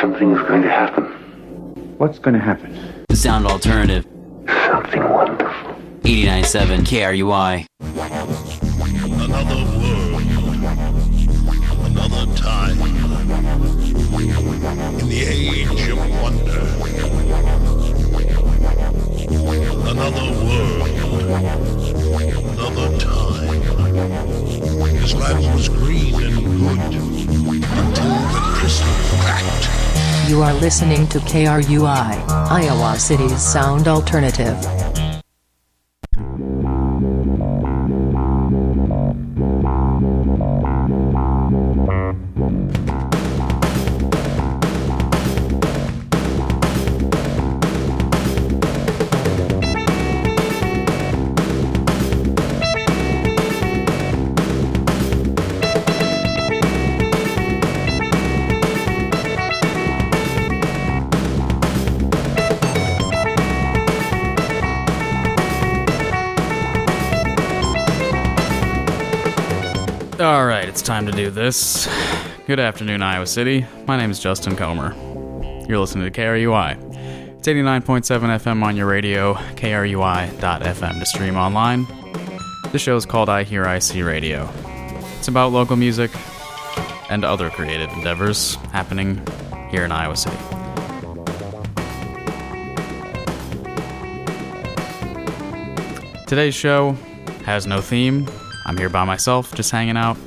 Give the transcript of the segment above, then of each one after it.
Something is going to happen. What's going to happen? The Sound Alternative. Something wonderful. 89.7 KRUI. Another world. Another time. In the age of wonder. Another world. Another time. His land was green and good until the crystal cracked. You are listening to KRUI, Iowa City's sound alternative. This. Good afternoon, Iowa City. My name is Justin Comer. You're listening to KRUI. It's 89.7 FM on your radio, krui.fm to stream online. The show is called I Hear I See Radio. It's about local music and other creative endeavors happening here in Iowa City. Today's show has no theme. I'm here by myself, just hanging out.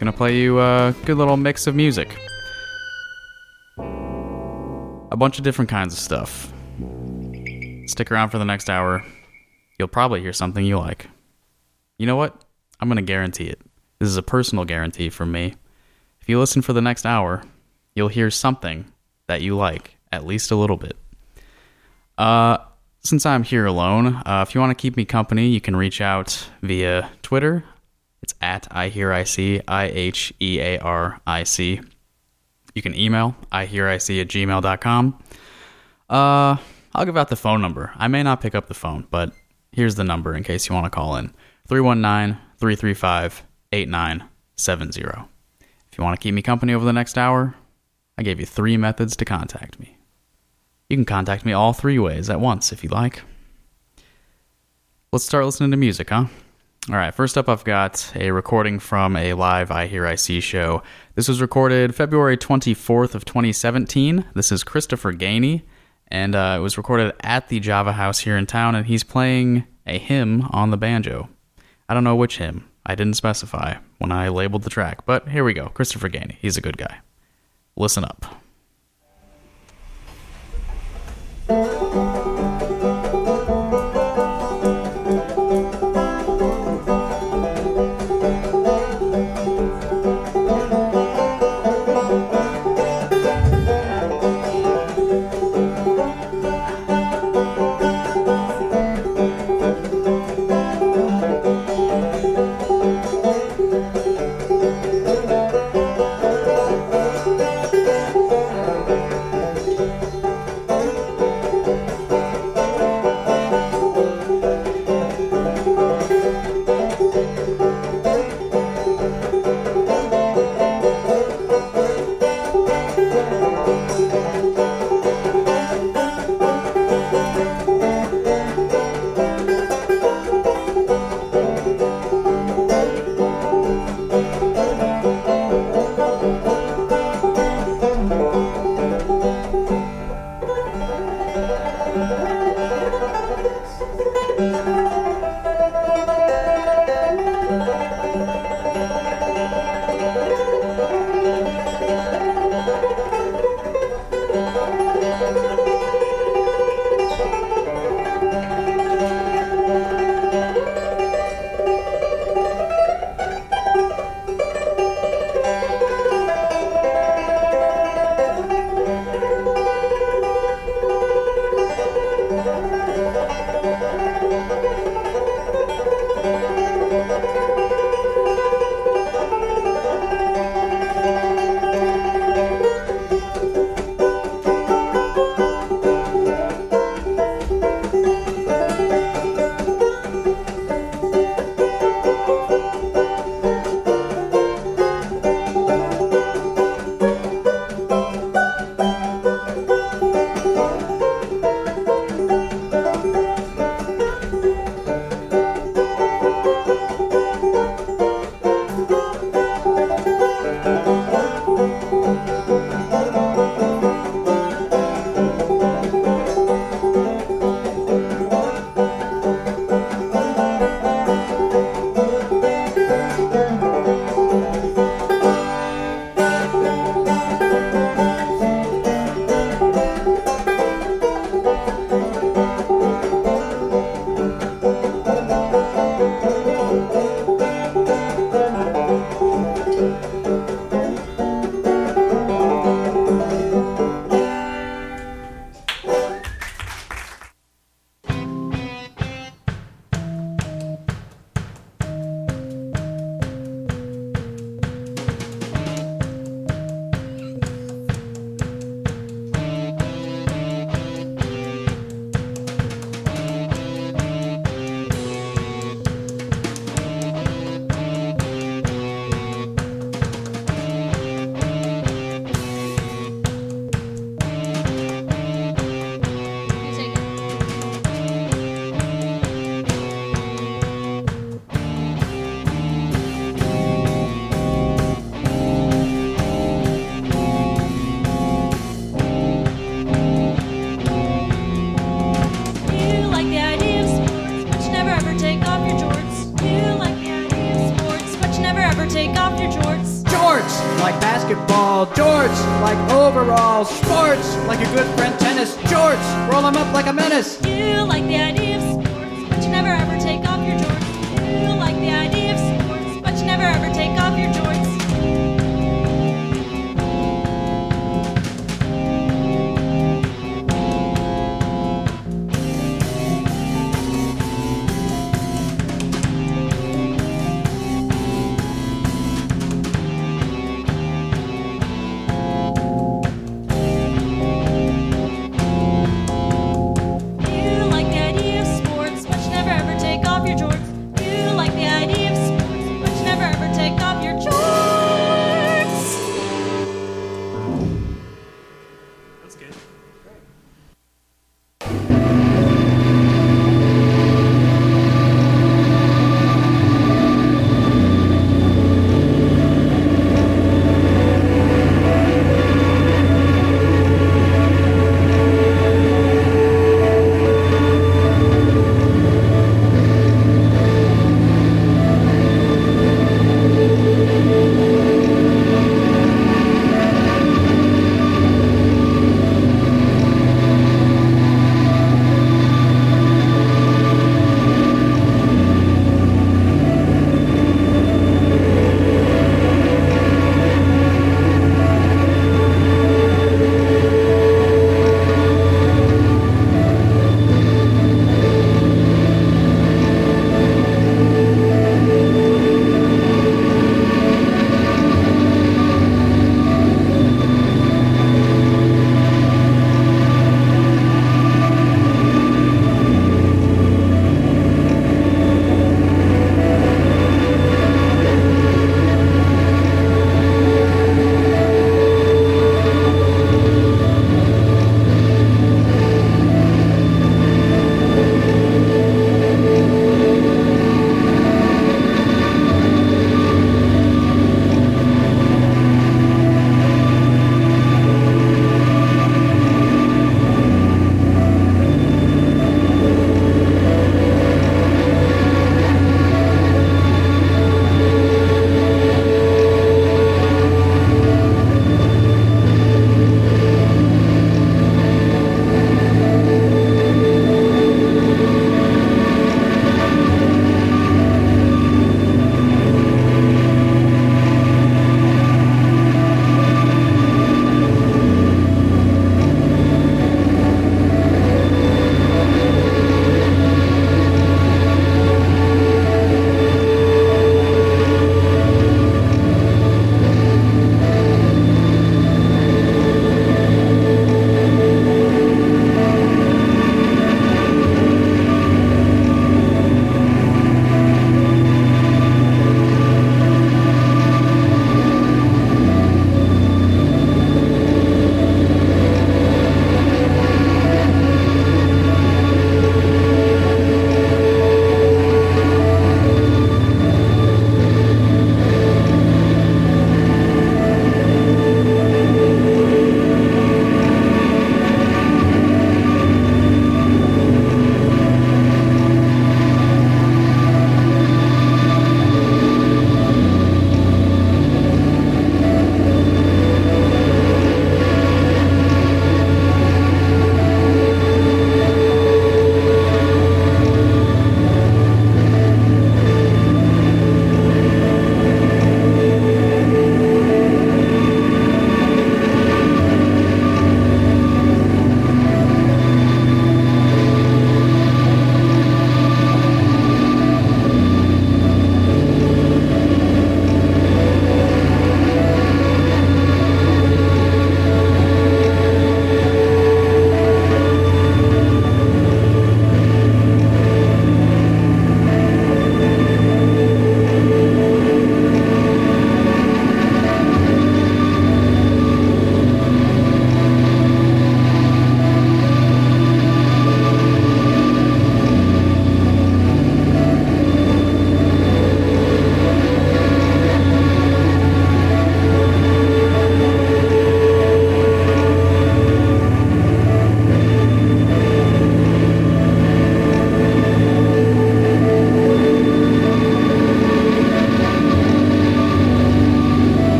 Gonna play you a good little mix of music. A bunch of different kinds of stuff. Stick around for the next hour. You'll probably hear something you like. You know what? I'm gonna guarantee it. This is a personal guarantee from me. If you listen for the next hour, you'll hear something that you like, at least a little bit. Uh, since I'm here alone, uh, if you want to keep me company, you can reach out via Twitter. It's at I hear I see I H E A R I C. You can email I hear I see at gmail.com. Uh, I'll give out the phone number. I may not pick up the phone, but here's the number in case you want to call in 319 335 8970. If you want to keep me company over the next hour, I gave you three methods to contact me. You can contact me all three ways at once if you like. Let's start listening to music, huh? All right, first up, I've got a recording from a live I Hear I See show. This was recorded February 24th of 2017. This is Christopher Gainey, and uh, it was recorded at the Java House here in town, and he's playing a hymn on the banjo. I don't know which hymn. I didn't specify when I labeled the track, but here we go. Christopher Gainey. He's a good guy. Listen up.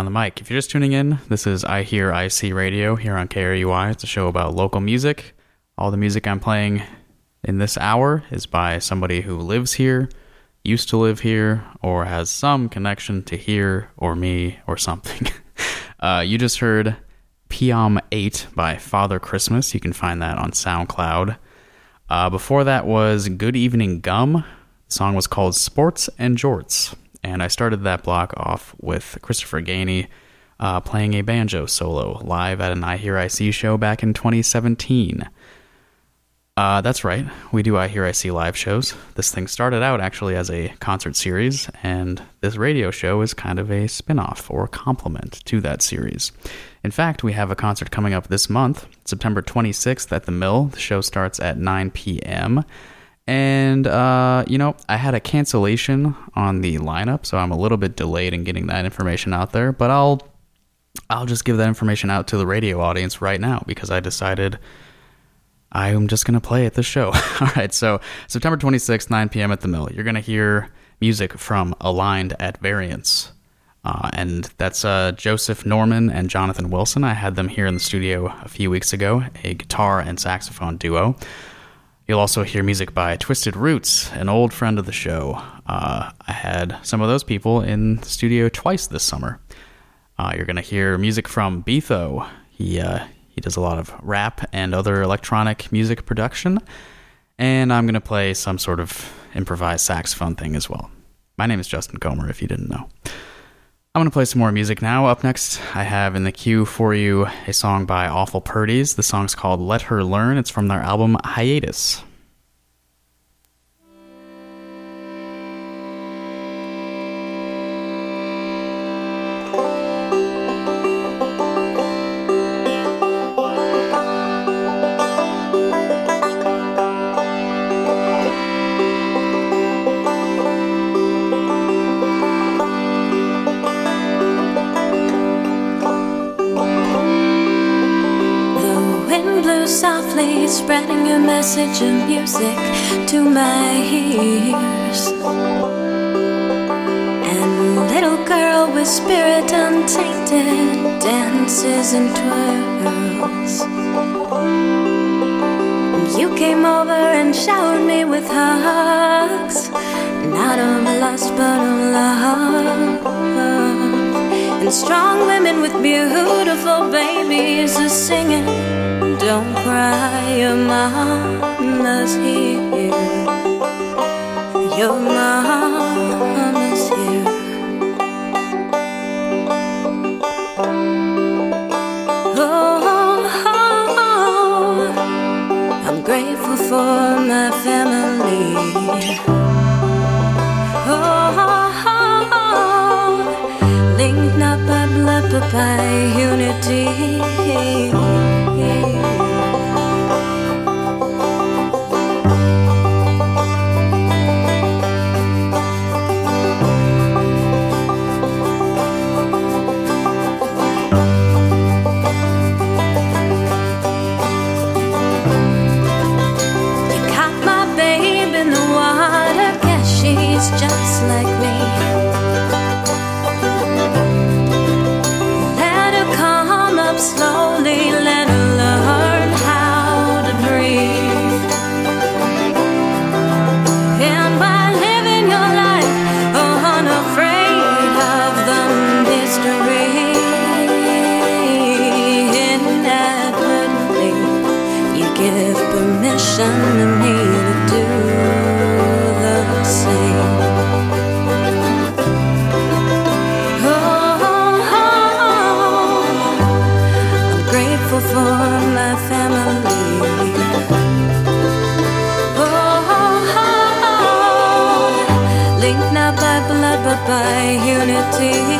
On the mic. If you're just tuning in, this is I Hear I See Radio here on KRUI. It's a show about local music. All the music I'm playing in this hour is by somebody who lives here, used to live here, or has some connection to here or me or something. uh, you just heard Piam 8 by Father Christmas. You can find that on SoundCloud. Uh, before that was Good Evening Gumm. The song was called Sports and Jorts. And I started that block off with Christopher Gainey uh, playing a banjo solo live at an I Hear I See show back in 2017. Uh, that's right, we do I Hear I See live shows. This thing started out actually as a concert series, and this radio show is kind of a spin off or complement to that series. In fact, we have a concert coming up this month, September 26th at the Mill. The show starts at 9 p.m. And, uh, you know, I had a cancellation on the lineup, so I'm a little bit delayed in getting that information out there, but I'll. I'll just give that information out to the radio audience right now because I decided I'm just going to play at the show. All right, so September 26th, 9 p.m. at the Mill. You're going to hear music from Aligned at Variance. Uh, and that's uh, Joseph Norman and Jonathan Wilson. I had them here in the studio a few weeks ago, a guitar and saxophone duo. You'll also hear music by Twisted Roots, an old friend of the show. Uh, I had some of those people in the studio twice this summer. Uh, you're going to hear music from Betho. He, uh, he does a lot of rap and other electronic music production. And I'm going to play some sort of improvised saxophone thing as well. My name is Justin Comer, if you didn't know. I'm going to play some more music now. Up next, I have in the queue for you a song by Awful Purdies. The song's called Let Her Learn. It's from their album Hiatus. Message of music to my ears. And little girl with spirit untainted dances and twirls. You came over and showered me with hugs, not of lust but of love. And strong women with beautiful babies are singing, Don't cry, your mama's here. Your mama's here. Oh, I'm grateful for my family. Oh, linked not by blood but by unity. Like unity.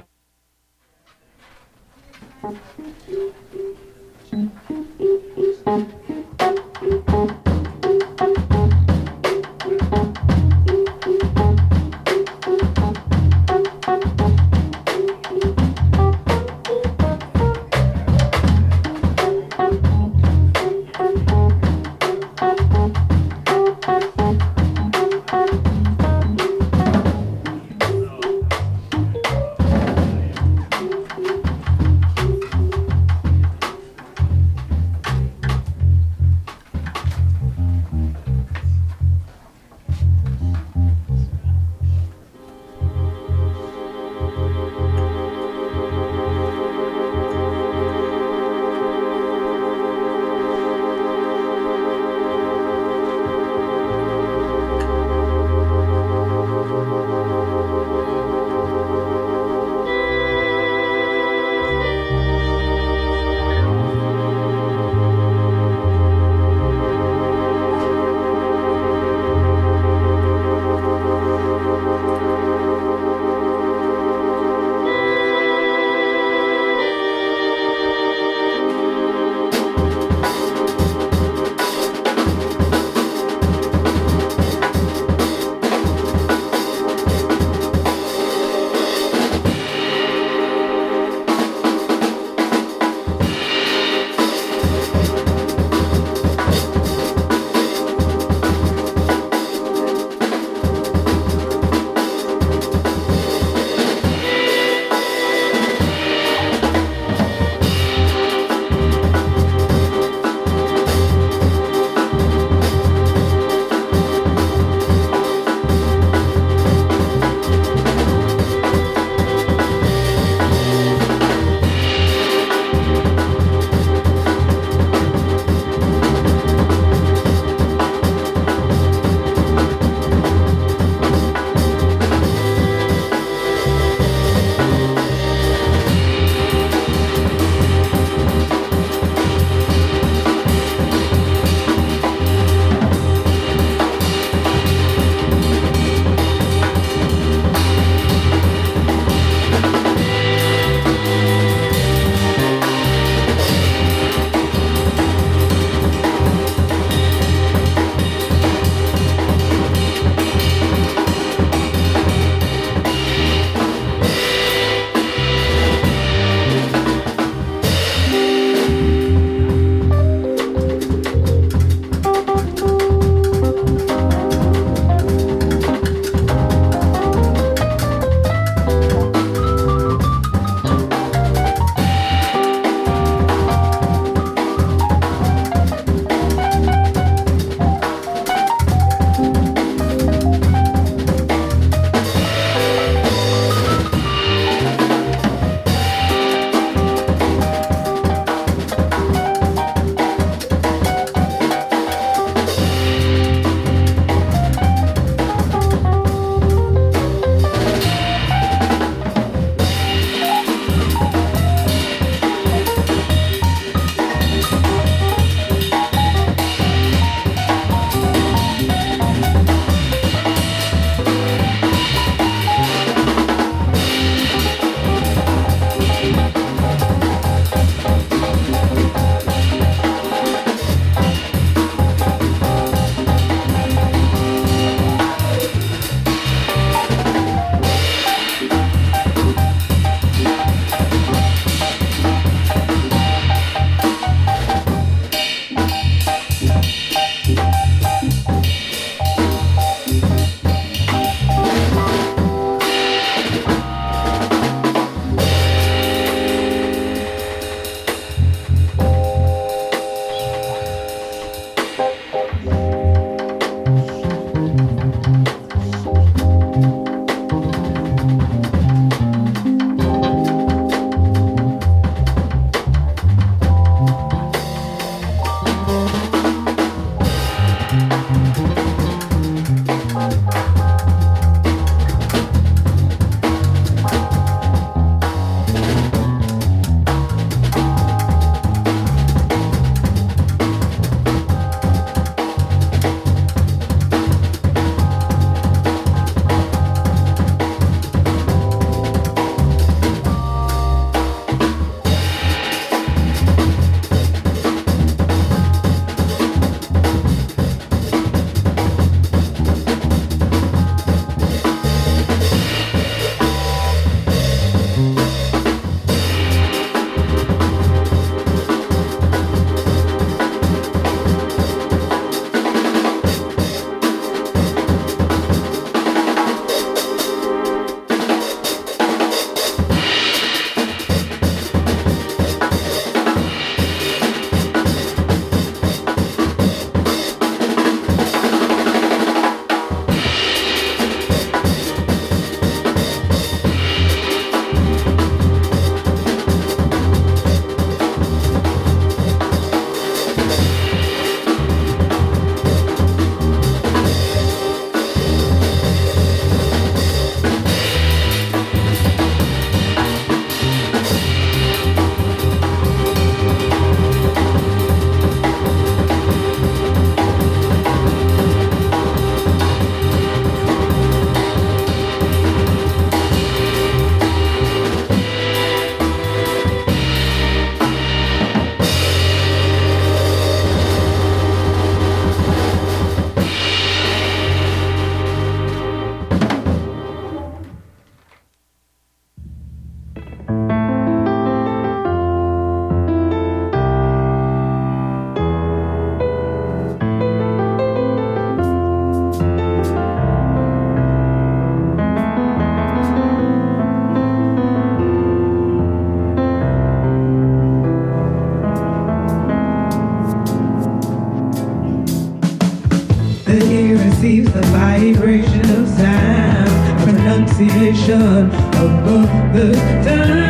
Receives the vibration of sound, pronunciation above the tongue.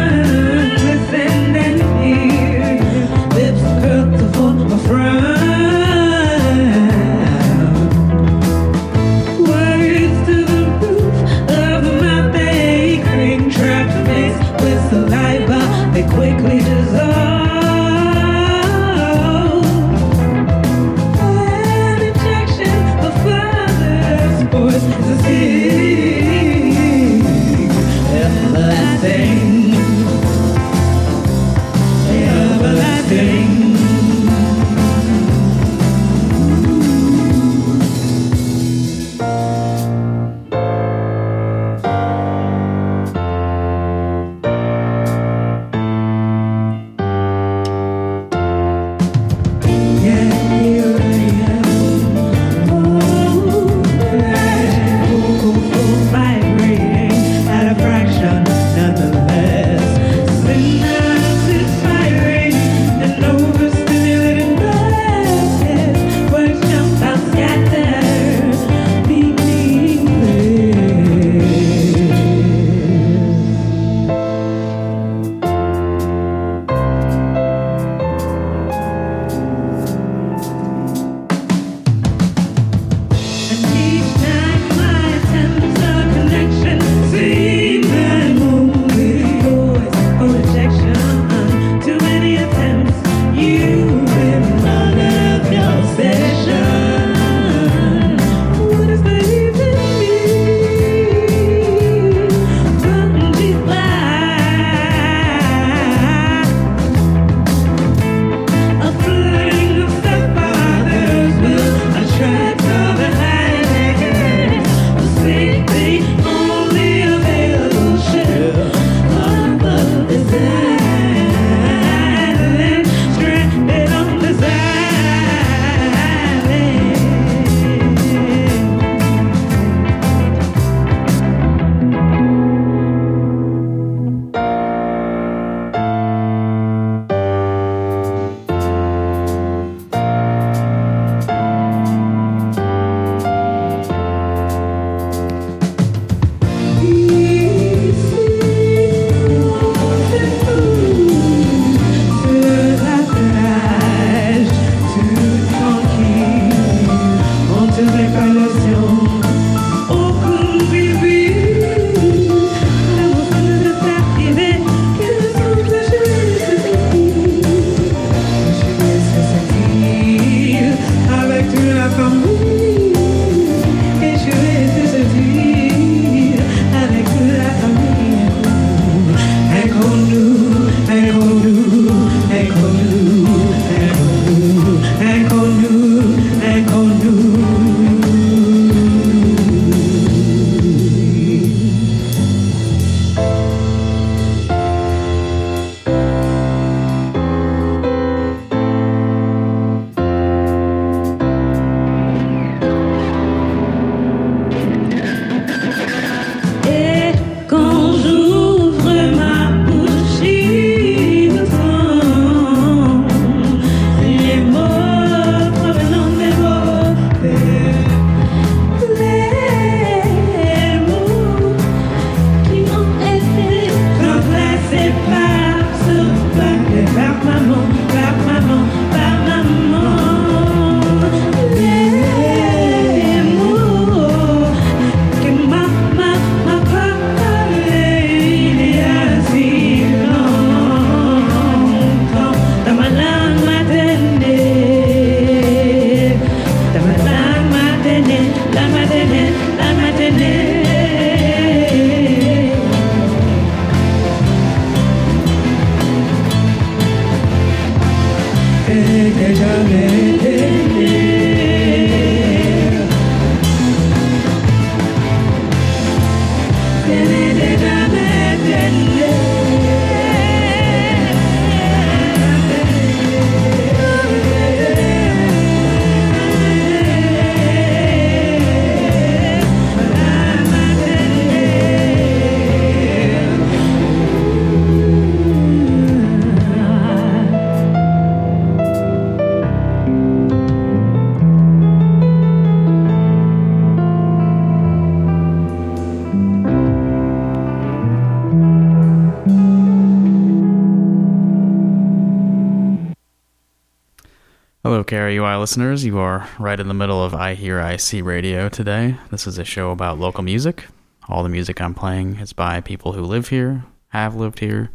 Listeners, you are right in the middle of I Hear I See Radio today. This is a show about local music. All the music I'm playing is by people who live here, have lived here,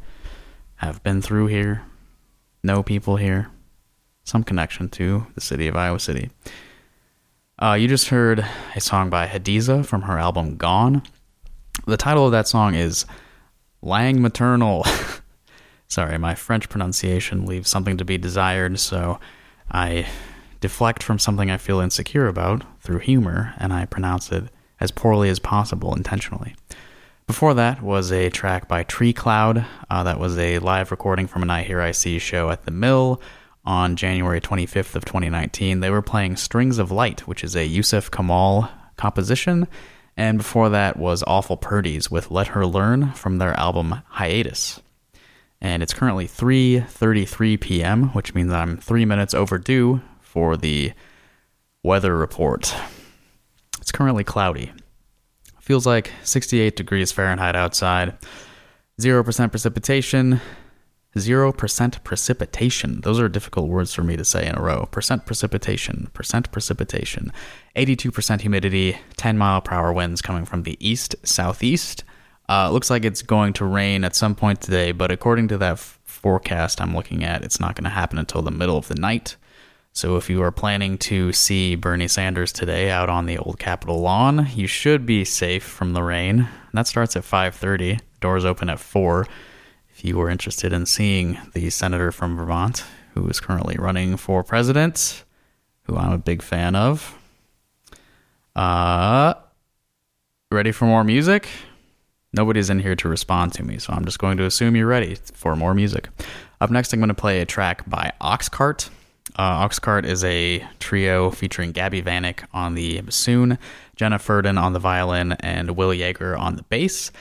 have been through here, know people here, some connection to the city of Iowa City. Uh, you just heard a song by Hadiza from her album Gone. The title of that song is Lang Maternal. Sorry, my French pronunciation leaves something to be desired, so I deflect from something I feel insecure about through humor, and I pronounce it as poorly as possible intentionally. Before that was a track by Treecloud. Uh, that was a live recording from an I Hear I See show at the Mill on January 25th of 2019. They were playing Strings of Light, which is a Yusuf Kamal composition. And before that was Awful Purdies with Let Her Learn from their album Hiatus. And it's currently 3:33 p.m., which means I'm 3 minutes overdue for the weather report. It's currently cloudy. Feels like 68 degrees Fahrenheit outside. 0% precipitation. 0% precipitation. Those are difficult words for me to say in a row. Percent precipitation. Percent precipitation. 82% humidity. 10 mile per hour winds coming from the east southeast. Uh, looks like it's going to rain at some point today, but according to that f- forecast I'm looking at, it's not going to happen until the middle of the night. So if you are planning to see Bernie Sanders today out on the old Capitol lawn, you should be safe from the rain. And that starts at 5:30. Doors open at 4. If you were interested in seeing the senator from Vermont who is currently running for president, who I'm a big fan of. Uh ready for more music? Nobody's in here to respond to me, so I'm just going to assume you're ready for more music. Up next, I'm going to play a track by Oxcart. Uh, Oxcart is a trio featuring Gabby Vanek on the bassoon, Jenna Furden on the violin, and Will Yager on the bass.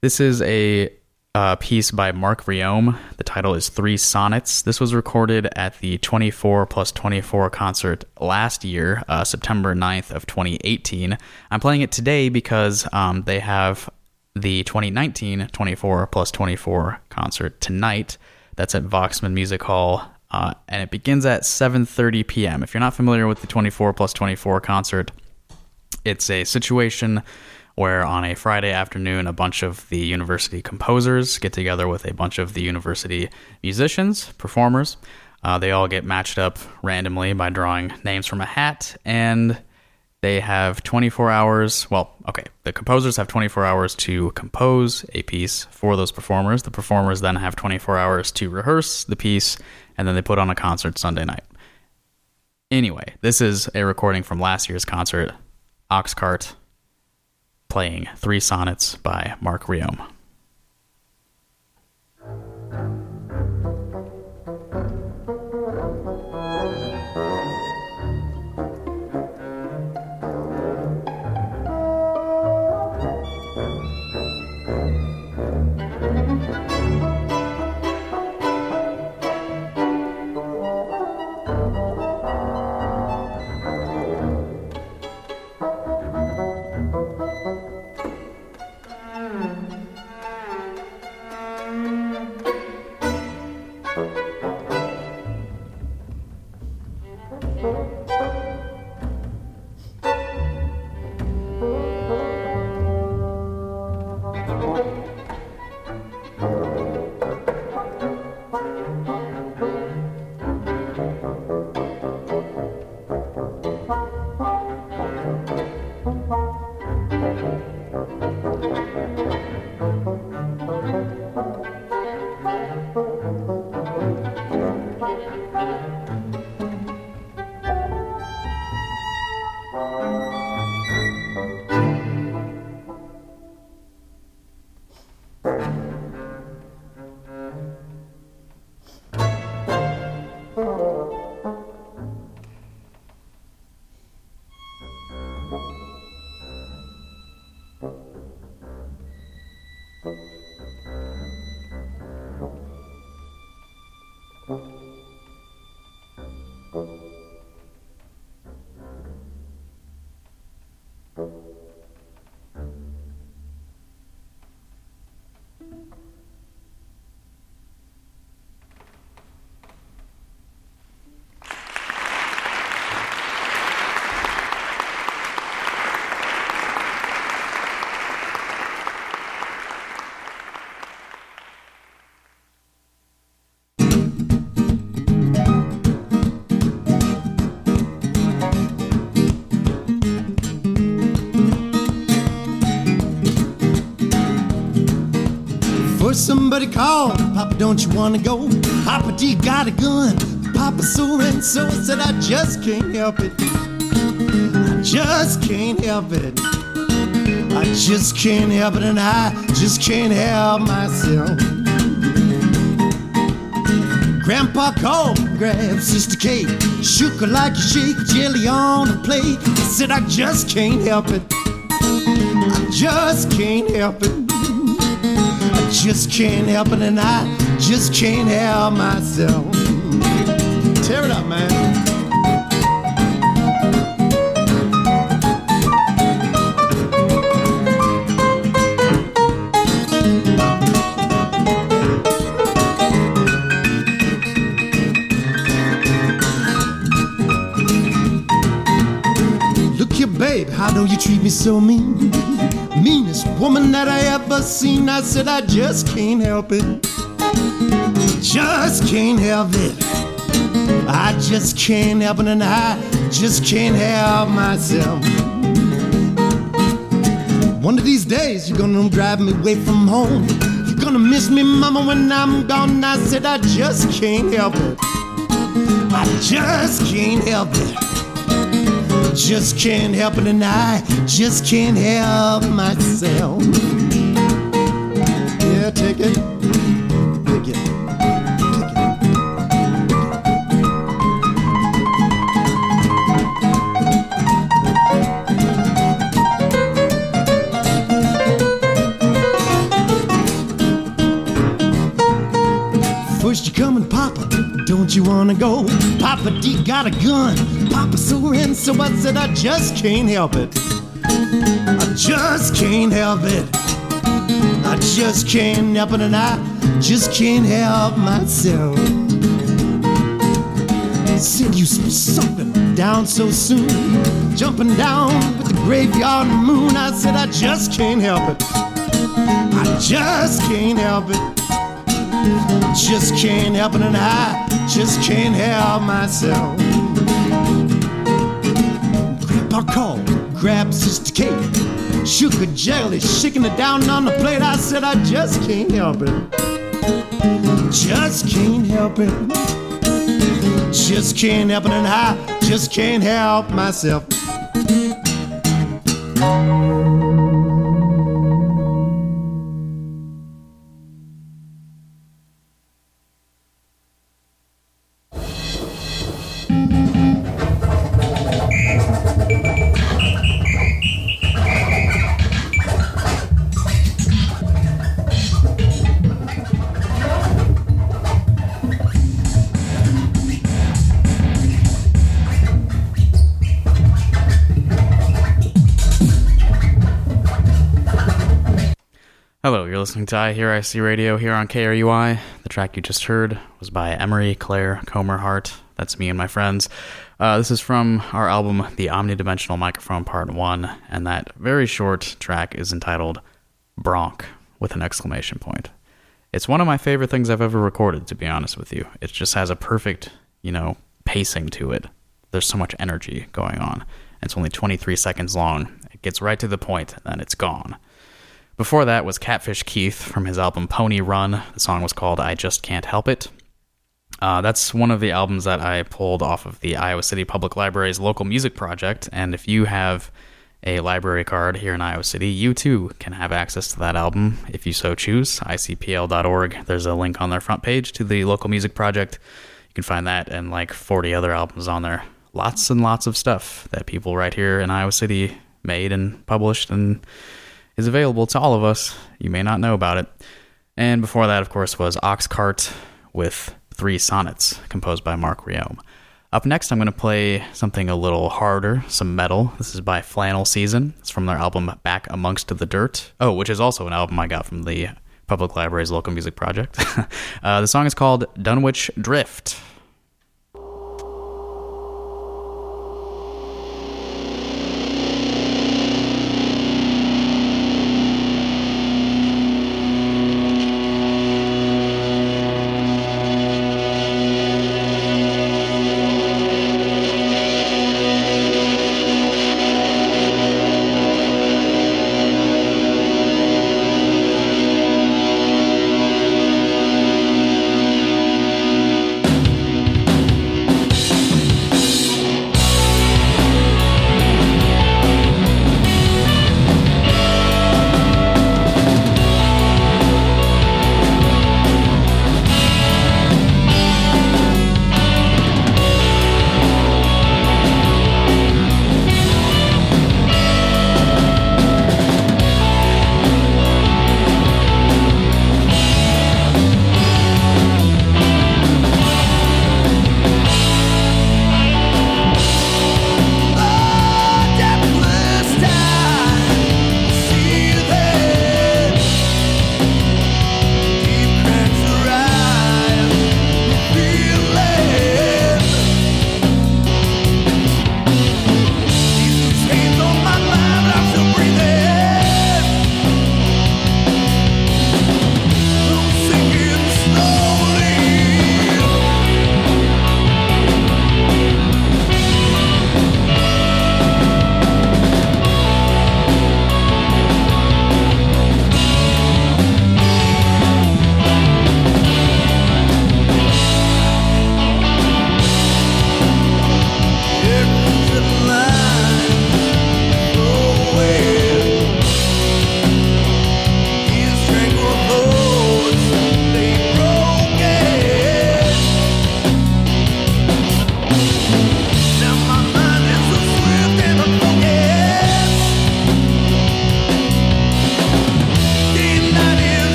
This is a uh, piece by Mark Rheaume. The title is Three Sonnets. This was recorded at the 24 plus 24 concert last year, uh, September 9th of 2018. I'm playing it today because um, they have the 2019 24 plus 24 concert tonight. That's at Voxman Music Hall, uh, and it begins at 7:30 p.m. If you're not familiar with the 24 plus 24 concert, it's a situation where on a Friday afternoon, a bunch of the university composers get together with a bunch of the university musicians, performers. Uh, they all get matched up randomly by drawing names from a hat, and they have 24 hours. Well, okay, the composers have 24 hours to compose a piece for those performers. The performers then have 24 hours to rehearse the piece, and then they put on a concert Sunday night. Anyway, this is a recording from last year's concert, Oxcart playing Three Sonnets by Mark Rheaume. Somebody called, Papa, don't you wanna go? Papa D got a gun. Papa so and so said I just can't help it. I just can't help it. I just can't help it, and I just can't help myself. Grandpa called, grabbed Sister Kate, shook her like you shake jelly on a plate. I said I just can't help it. I just can't help it. Just can't help it, and I just can't help myself. Tear it up, man. Look here, babe, how do you treat me so mean? Meanest woman that I ever seen. I said I just can't help it. Just can't help it. I just can't help it, and I just can't help myself. One of these days, you're gonna drive me away from home. You're gonna miss me, mama, when I'm gone. I said I just can't help it. I just can't help it. Just can't help it, and I just can't help myself. It. Take it. First you come and Papa, don't you wanna go? Papa D got a gun. Papa so and so I said I just can't help it. I just can't help it. I just can't help it, and I just can't help myself. Said you something down so soon, jumping down with the graveyard moon. I said I just can't help it. I just can't help it. Just can't help it, and I just can't help myself. Grandpa called, grabbed Sister Kate, her jelly, shaking it down on the plate. I said, I just can't help it. Just can't help it. Just can't help it, and I just can't help myself. Hello, you're listening to I Hear I See Radio here on KRUI. The track you just heard was by Emery Clair Comer Hart. That's me and my friends. Uh, this is from our album, The Omnidimensional Microphone Part 1, and that very short track is entitled Bronk with an exclamation point. It's one of my favorite things I've ever recorded, to be honest with you. It just has a perfect, you know, pacing to it. There's so much energy going on. It's only 23 seconds long. It gets right to the point, and then it's gone. Before that was Catfish Keith from his album Pony Run. The song was called I Just Can't Help It. Uh, that's one of the albums that I pulled off of the Iowa City Public Library's local music project. And if you have a library card here in Iowa City, you too can have access to that album if you so choose. ICPL.org. There's a link on their front page to the local music project. You can find that and like 40 other albums on there. Lots and lots of stuff that people right here in Iowa City made and published and is available to all of us. You may not know about it. And before that, of course, was Oxcart with three sonnets composed by Mark Rheaume. Up next, I'm going to play something a little harder, some metal. This is by Flannel Season. It's from their album Back Amongst the Dirt. Oh, which is also an album I got from the Public Library's local music project. uh, the song is called Dunwich Drift.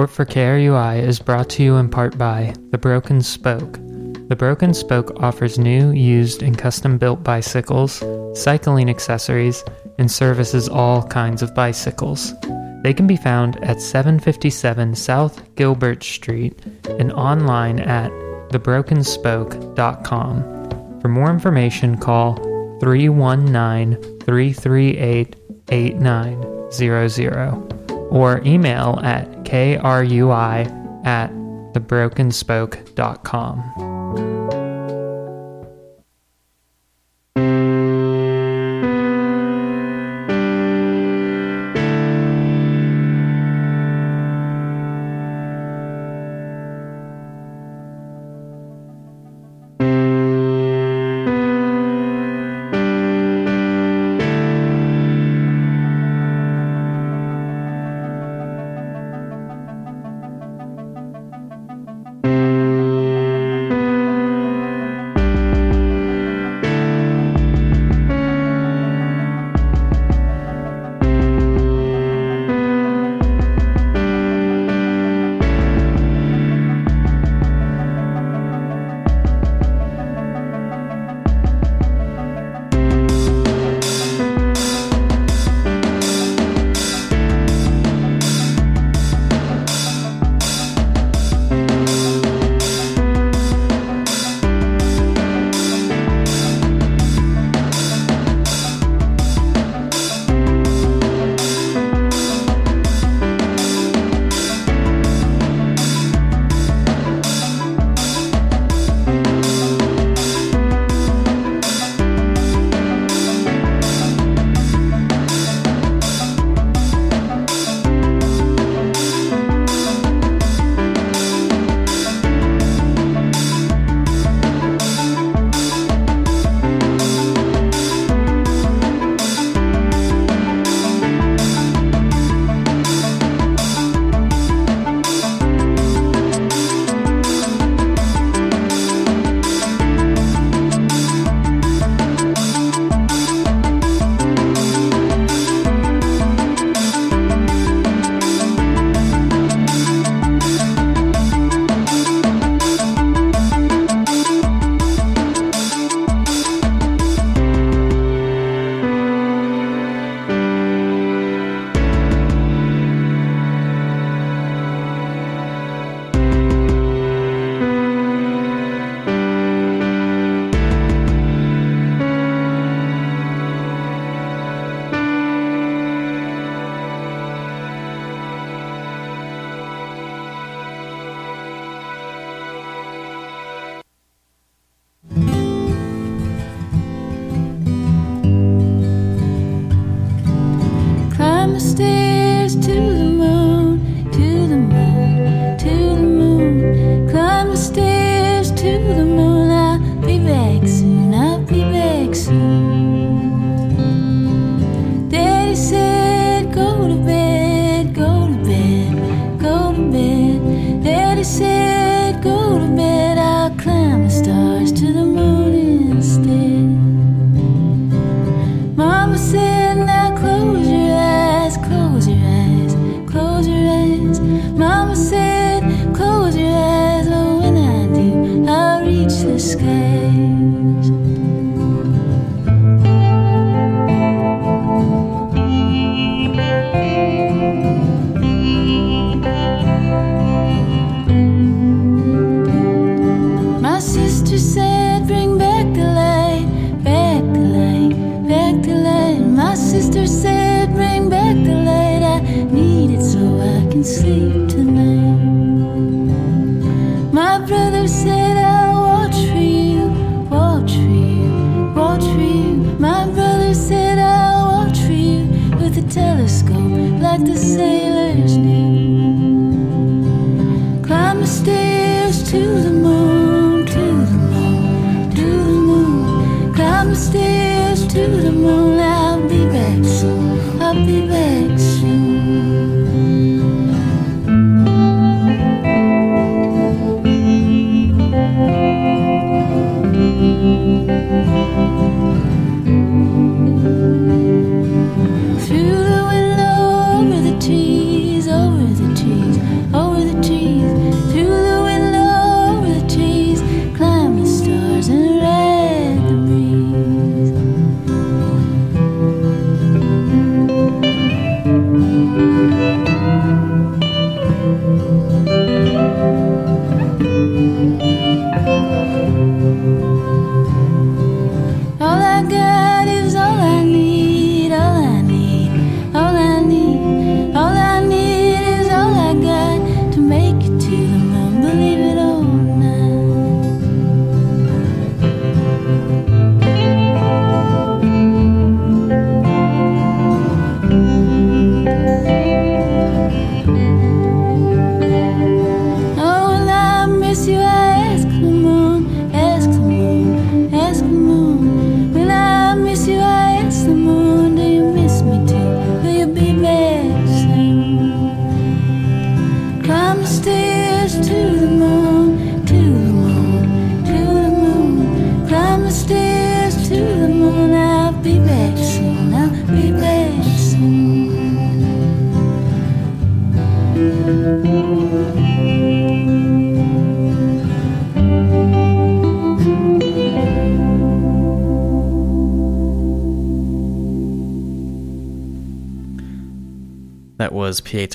Support for KRUI is brought to you in part by The Broken Spoke. The Broken Spoke offers new, used, and custom built bicycles, cycling accessories, and services all kinds of bicycles. They can be found at 757 South Gilbert Street and online at thebrokenspoke.com. For more information, call 319 338 8900 or email at krui at thebrokenspoke.com.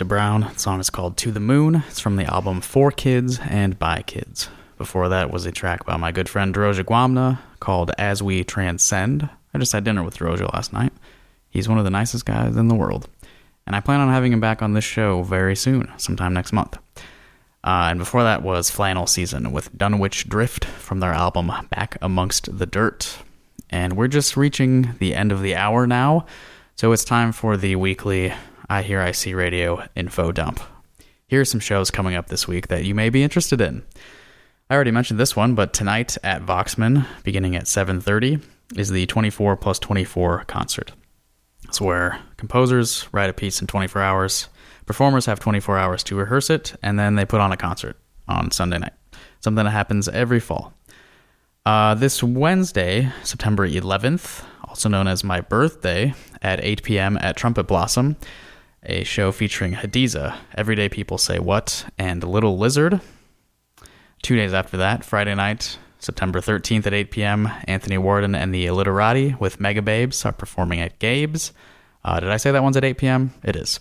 Brown. The song is called To the Moon. It's from the album For Kids and By Kids. Before that was a track by my good friend Droja Guamna called As We Transcend. I just had dinner with Droja last night. He's one of the nicest guys in the world. And I plan on having him back on this show very soon, sometime next month. Uh, and before that was Flannel Season with Dunwich Drift from their album Back Amongst the Dirt. And we're just reaching the end of the hour now, so it's time for the weekly I Hear I See Radio info dump. Here are some shows coming up this week that you may be interested in. I already mentioned this one, but tonight at Voxman, beginning at 7:30, is the 24 plus 24 concert. It's where composers write a piece in 24 hours, performers have 24 hours to rehearse it, and then they put on a concert on Sunday night. Something that happens every fall. Uh, this Wednesday, September 11th, also known as my birthday, at 8 p.m. at Trumpet Blossom, a show featuring Hadiza, Everyday People Say What, and Little Lizard. Two days after that, Friday night, September 13th at 8 p.m., Anthony Warden and the Illiterati with Mega Babes are performing at Gabe's. Uh, did I say that one's at 8 p.m.? It is.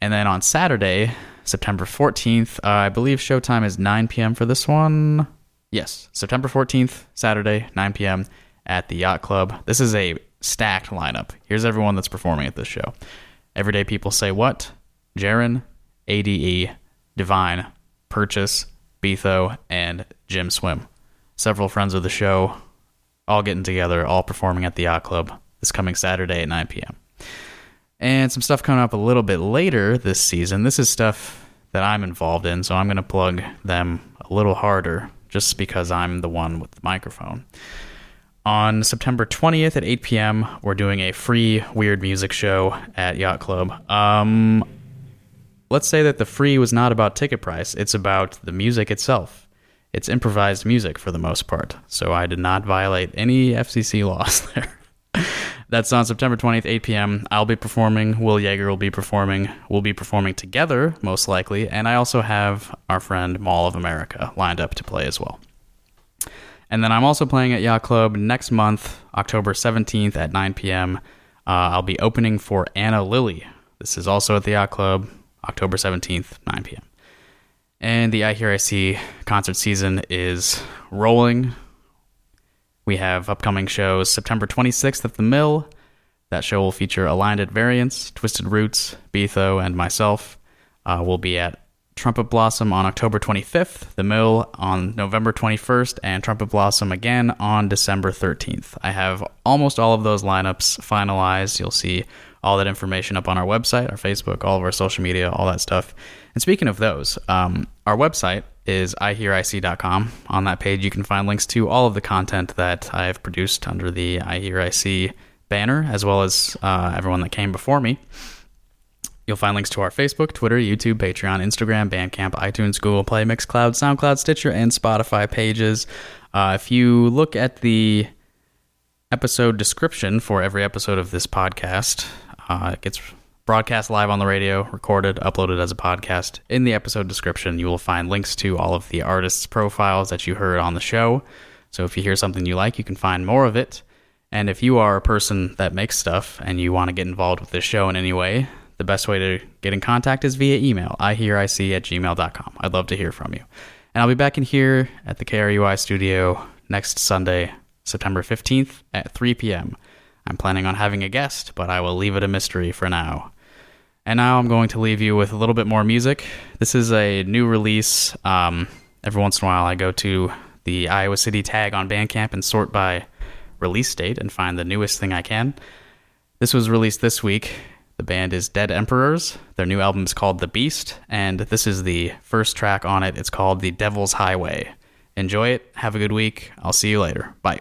And then on Saturday, September 14th, uh, I believe showtime is 9 p.m. for this one. Yes, September 14th, Saturday, 9 p.m. at the Yacht Club. This is a stacked lineup. Here's everyone that's performing at this show. Everyday People Say What, Jaren, ADE, Divine, Purchase, Betho, and Jim Swim. Several friends of the show, all getting together, all performing at the Yacht Club this coming Saturday at 9 p.m. And some stuff coming up a little bit later this season. This is stuff that I'm involved in, so I'm going to plug them a little harder just because I'm the one with the microphone. On September 20th at 8 p.m., we're doing a free weird music show at Yacht Club. Um, let's say that the free was not about ticket price, it's about the music itself. It's improvised music for the most part, so I did not violate any FCC laws there. That's on September 20th, 8 p.m. I'll be performing. Will Yager will be performing. We'll be performing together, most likely. And I also have our friend Mall of America lined up to play as well. And then I'm also playing at Yacht Club next month, October 17th at 9 p.m. Uh, I'll be opening for Anna Lily. This is also at the Yacht Club, October 17th, 9 p.m. And the I Hear I See concert season is rolling. We have upcoming shows September 26th at the Mill. That show will feature Aligned at Variance, Twisted Roots, Betho, and myself. Uh, we'll be at Trumpet Blossom on October 25th, The Mill on November 21st, and Trumpet Blossom again on December 13th. I have almost all of those lineups finalized. You'll see all that information up on our website, our Facebook, all of our social media, all that stuff. And speaking of those, um, our website is ihearic.com. On that page, you can find links to all of the content that I have produced under the I Hear banner, as well as uh, everyone that came before me. You'll find links to our Facebook, Twitter, YouTube, Patreon, Instagram, Bandcamp, iTunes, Google Play, Mixcloud, SoundCloud, Stitcher, and Spotify pages. Uh, if you look at the episode description for every episode of this podcast, uh, it gets broadcast live on the radio, recorded, uploaded as a podcast. In the episode description, you will find links to all of the artists' profiles that you heard on the show. So if you hear something you like, you can find more of it. And if you are a person that makes stuff and you want to get involved with this show in any way, the best way to get in contact is via email, ihearic at gmail.com. I'd love to hear from you. And I'll be back in here at the KRUI studio next Sunday, September 15th at 3 p.m. I'm planning on having a guest, but I will leave it a mystery for now. And now I'm going to leave you with a little bit more music. This is a new release. Um, every once in a while, I go to the Iowa City tag on Bandcamp and sort by release date and find the newest thing I can. This was released this week. The band is Dead Emperors. Their new album is called The Beast, and this is the first track on it. It's called The Devil's Highway. Enjoy it. Have a good week. I'll see you later. Bye.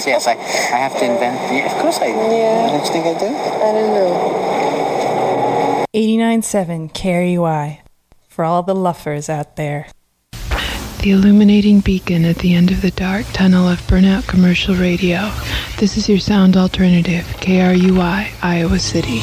No. Two F's. Yes, I, I have to invent. Yeah, of course I. Yeah. Don't you think I do? I don't know. 89.7 KRUI. For all the luffers out there. The illuminating beacon at the end of the dark tunnel of burnout commercial radio. This is your sound alternative, KRUI, Iowa City.